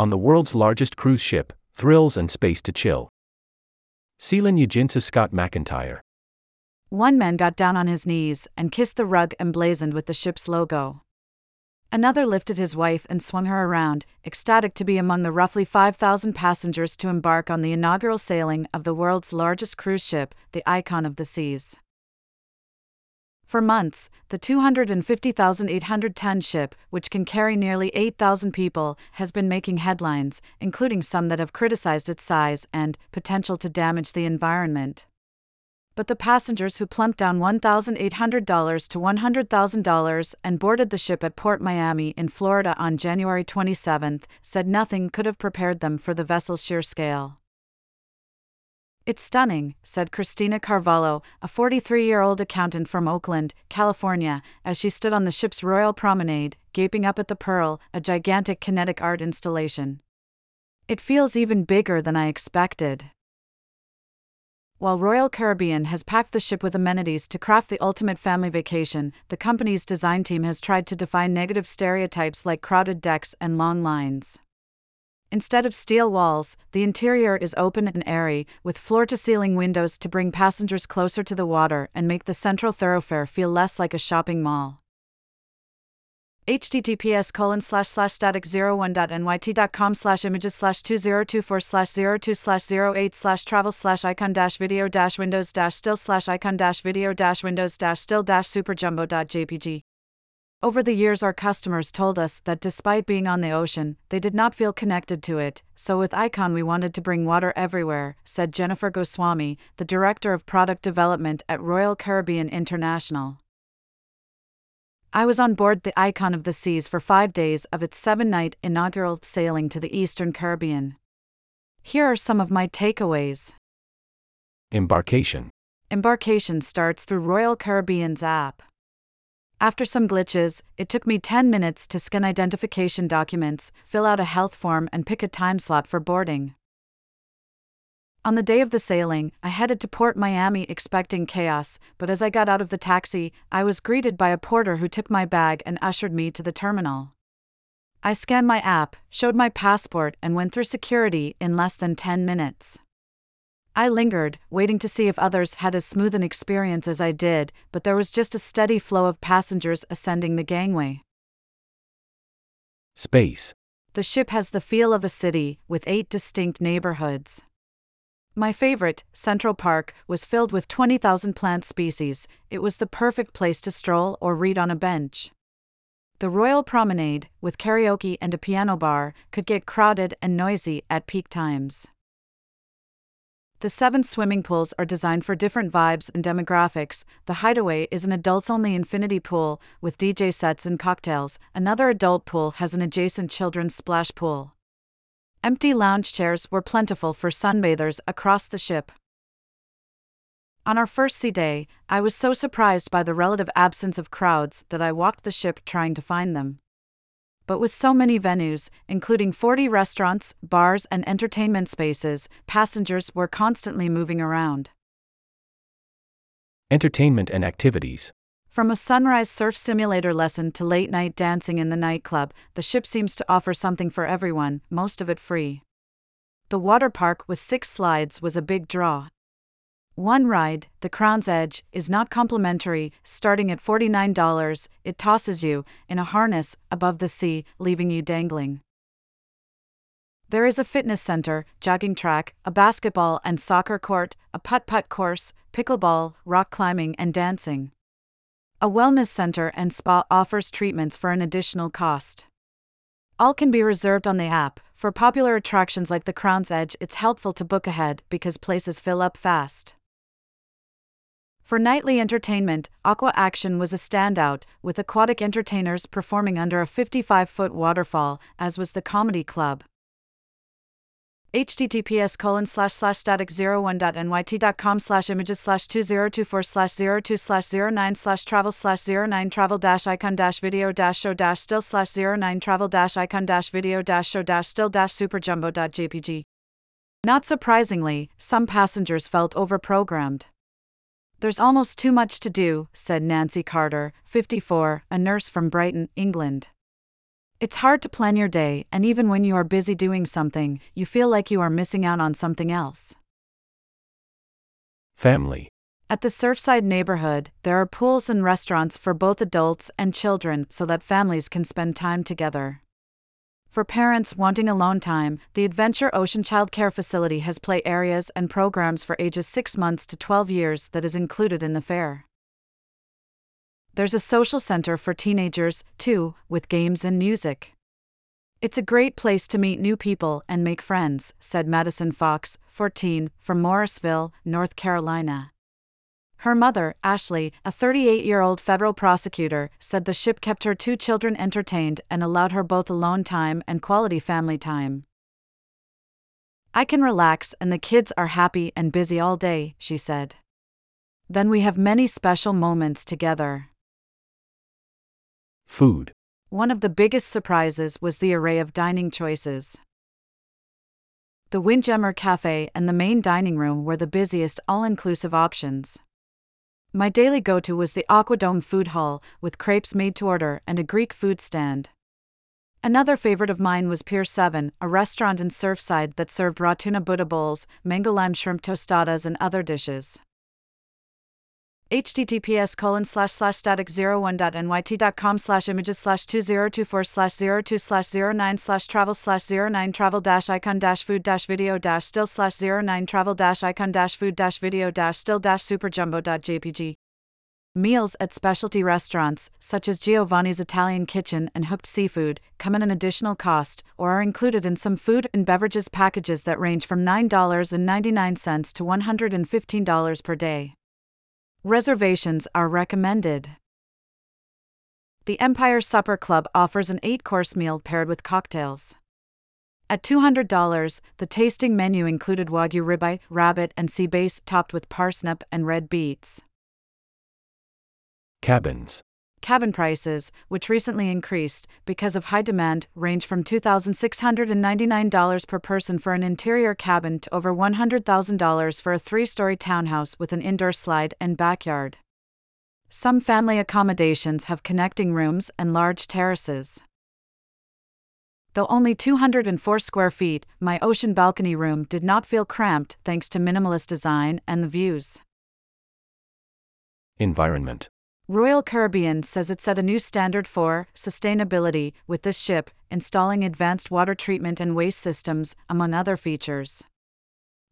On the world's largest cruise ship, thrills and space to chill. Ceylan Yeginsu Scott McIntyre. One man got down on his knees and kissed the rug emblazoned with the ship's logo. Another lifted his wife and swung her around, ecstatic to be among the roughly 5,000 passengers to embark on the inaugural sailing of the world's largest cruise ship, the Icon of the Seas. For months, the 250,800 ton ship, which can carry nearly 8,000 people, has been making headlines, including some that have criticized its size and potential to damage the environment but the passengers who plumped down $1,800 to $100,000 and boarded the ship at Port Miami in Florida on January 27 said nothing could have prepared them for the vessel's sheer scale. It's stunning, said Christina Carvalho, a 43 year old accountant from Oakland, California, as she stood on the ship's Royal Promenade, gaping up at the Pearl, a gigantic kinetic art installation. It feels even bigger than I expected. While Royal Caribbean has packed the ship with amenities to craft the ultimate family vacation, the company's design team has tried to defy negative stereotypes like crowded decks and long lines. Instead of steel walls, the interior is open and airy, with floor to ceiling windows to bring passengers closer to the water and make the central thoroughfare feel less like a shopping mall https colon slash slash static 01.nyt.com slash images slash 2024 slash 02 slash 08 slash travel slash icon dash video dash windows dash still slash icon dash video dash windows dash still dash superjumbo.jpg. Over the years, our customers told us that despite being on the ocean, they did not feel connected to it, so with Icon, we wanted to bring water everywhere, said Jennifer Goswami, the Director of Product Development at Royal Caribbean International. I was on board the Icon of the Seas for five days of its seven night inaugural sailing to the Eastern Caribbean. Here are some of my takeaways Embarkation Embarkation starts through Royal Caribbean's app. After some glitches, it took me 10 minutes to scan identification documents, fill out a health form, and pick a time slot for boarding. On the day of the sailing, I headed to Port Miami expecting chaos, but as I got out of the taxi, I was greeted by a porter who took my bag and ushered me to the terminal. I scanned my app, showed my passport, and went through security in less than 10 minutes. I lingered, waiting to see if others had as smooth an experience as I did, but there was just a steady flow of passengers ascending the gangway. Space The ship has the feel of a city, with eight distinct neighborhoods. My favorite, Central Park, was filled with 20,000 plant species. It was the perfect place to stroll or read on a bench. The Royal Promenade, with karaoke and a piano bar, could get crowded and noisy at peak times. The seven swimming pools are designed for different vibes and demographics. The Hideaway is an adults only infinity pool with DJ sets and cocktails. Another adult pool has an adjacent children's splash pool. Empty lounge chairs were plentiful for sunbathers across the ship. On our first sea day, I was so surprised by the relative absence of crowds that I walked the ship trying to find them. But with so many venues, including 40 restaurants, bars, and entertainment spaces, passengers were constantly moving around. Entertainment and activities. From a sunrise surf simulator lesson to late night dancing in the nightclub, the ship seems to offer something for everyone, most of it free. The water park with six slides was a big draw. One ride, the Crown's Edge, is not complimentary, starting at $49. It tosses you, in a harness, above the sea, leaving you dangling. There is a fitness center, jogging track, a basketball and soccer court, a putt putt course, pickleball, rock climbing, and dancing. A wellness center and spa offers treatments for an additional cost. All can be reserved on the app. For popular attractions like the Crown's Edge, it's helpful to book ahead because places fill up fast. For nightly entertainment, Aqua Action was a standout, with aquatic entertainers performing under a 55 foot waterfall, as was the Comedy Club https colon slash slash static 01.nyt.com slash images slash 2024 slash 02 slash 09 slash travel slash 09 travel dash icon dash video dash show dash still slash 09 travel dash icon dash video dash show dash still dash superjumbo.jpg. Not surprisingly, some passengers felt overprogrammed. There's almost too much to do, said Nancy Carter, 54, a nurse from Brighton, England. It's hard to plan your day, and even when you are busy doing something, you feel like you are missing out on something else. Family. At the Surfside neighborhood, there are pools and restaurants for both adults and children so that families can spend time together. For parents wanting alone time, the Adventure Ocean Child Care Facility has play areas and programs for ages 6 months to 12 years that is included in the fare. There's a social center for teenagers, too, with games and music. It's a great place to meet new people and make friends, said Madison Fox, 14, from Morrisville, North Carolina. Her mother, Ashley, a 38 year old federal prosecutor, said the ship kept her two children entertained and allowed her both alone time and quality family time. I can relax and the kids are happy and busy all day, she said. Then we have many special moments together. Food. One of the biggest surprises was the array of dining choices. The Windjammer Cafe and the main dining room were the busiest all inclusive options. My daily go to was the Aquadome Food Hall, with crepes made to order and a Greek food stand. Another favorite of mine was Pier 7, a restaurant in Surfside that served raw tuna Buddha bowls, mango lime shrimp tostadas, and other dishes https colon slash slash static 01.nyt.com slash images slash 2024 slash 02 slash 09 slash travel slash 09 travel dash icon dash food dash video dash still slash 09 travel dash icon dash food dash video dash still dash super jumbo dot jpg. Meals at specialty restaurants, such as Giovanni's Italian Kitchen and Hooked Seafood, come at an additional cost or are included in some food and beverages packages that range from $9.99 to $115 per day. Reservations are recommended. The Empire Supper Club offers an eight course meal paired with cocktails. At $200, the tasting menu included Wagyu ribeye, rabbit, and sea bass topped with parsnip and red beets. Cabins. Cabin prices, which recently increased because of high demand, range from $2,699 per person for an interior cabin to over $100,000 for a three story townhouse with an indoor slide and backyard. Some family accommodations have connecting rooms and large terraces. Though only 204 square feet, my ocean balcony room did not feel cramped thanks to minimalist design and the views. Environment. Royal Caribbean says it set a new standard for sustainability with this ship, installing advanced water treatment and waste systems, among other features.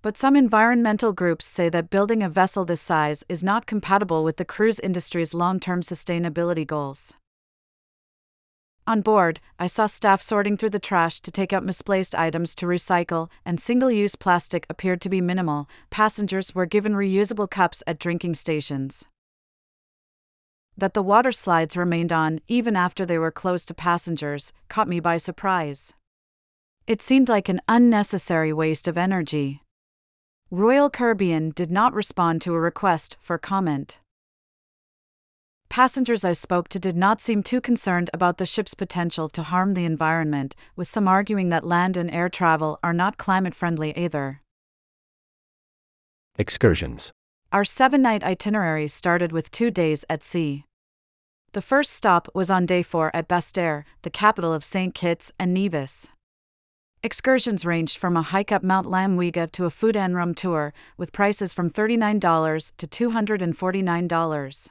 But some environmental groups say that building a vessel this size is not compatible with the cruise industry's long term sustainability goals. On board, I saw staff sorting through the trash to take out misplaced items to recycle, and single use plastic appeared to be minimal. Passengers were given reusable cups at drinking stations that the water slides remained on even after they were closed to passengers caught me by surprise. It seemed like an unnecessary waste of energy. Royal Caribbean did not respond to a request for comment. Passengers I spoke to did not seem too concerned about the ship's potential to harm the environment, with some arguing that land and air travel are not climate friendly either. Excursions. Our seven night itinerary started with two days at sea. The first stop was on day four at Basse-Terre, the capital of St. Kitts and Nevis. Excursions ranged from a hike up Mount Liamuiga to a food and rum tour, with prices from $39 to $249.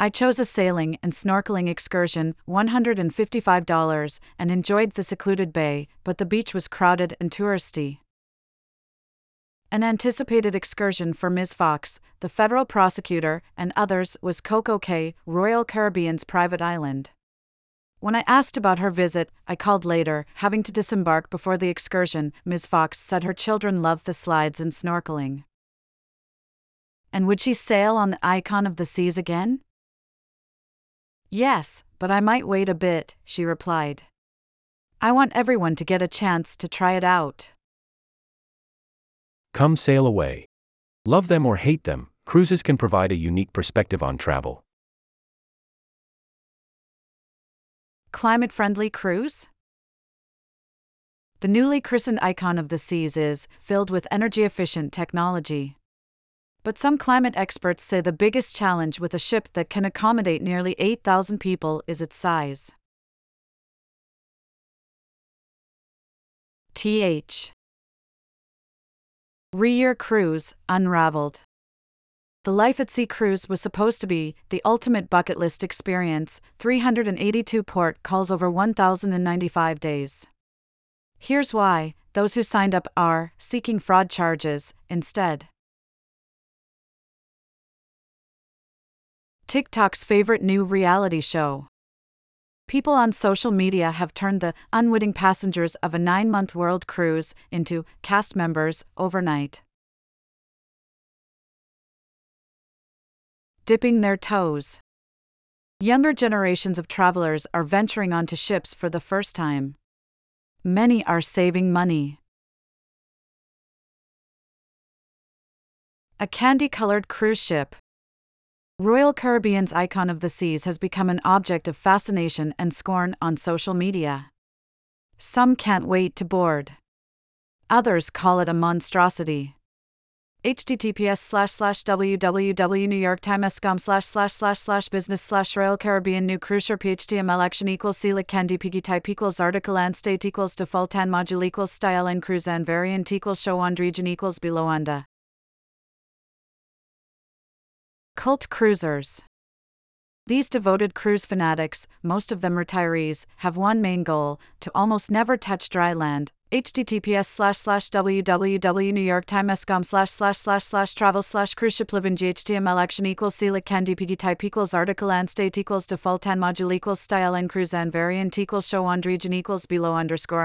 I chose a sailing and snorkeling excursion, $155, and enjoyed the secluded bay, but the beach was crowded and touristy. An anticipated excursion for Ms. Fox, the federal prosecutor, and others was CocoCay, Royal Caribbean's private island. When I asked about her visit, I called later, having to disembark before the excursion. Ms. Fox said her children loved the slides and snorkeling. And would she sail on the icon of the seas again? Yes, but I might wait a bit, she replied. I want everyone to get a chance to try it out. Come sail away. Love them or hate them, cruises can provide a unique perspective on travel. Climate friendly cruise? The newly christened icon of the seas is filled with energy efficient technology. But some climate experts say the biggest challenge with a ship that can accommodate nearly 8,000 people is its size. TH. Rear Cruise Unraveled. The Life at Sea cruise was supposed to be the ultimate bucket list experience 382 port calls over 1,095 days. Here's why those who signed up are seeking fraud charges instead. TikTok's favorite new reality show. People on social media have turned the unwitting passengers of a nine month world cruise into cast members overnight. Dipping their toes. Younger generations of travelers are venturing onto ships for the first time. Many are saving money. A candy colored cruise ship. Royal Caribbean's icon of the seas has become an object of fascination and scorn on social media. Some can't wait to board. Others call it a monstrosity. https slash slash www.newyorktimes.com slash slash slash slash business slash Royal Caribbean New Cruise Ship HTML action equals Selic Candy Piggy type equals article and state equals default and module equals style and cruise and variant equals show and region equals below under. Cult cruisers. These devoted cruise fanatics, most of them retirees, have one main goal to almost never touch dry land. https slash slash www.newyorktimes.com slash slash slash slash travel slash cruise ship live in html action equals selic candy piggy type equals article and state equals default and module equals style and cruise and variant equals show on region equals below underscore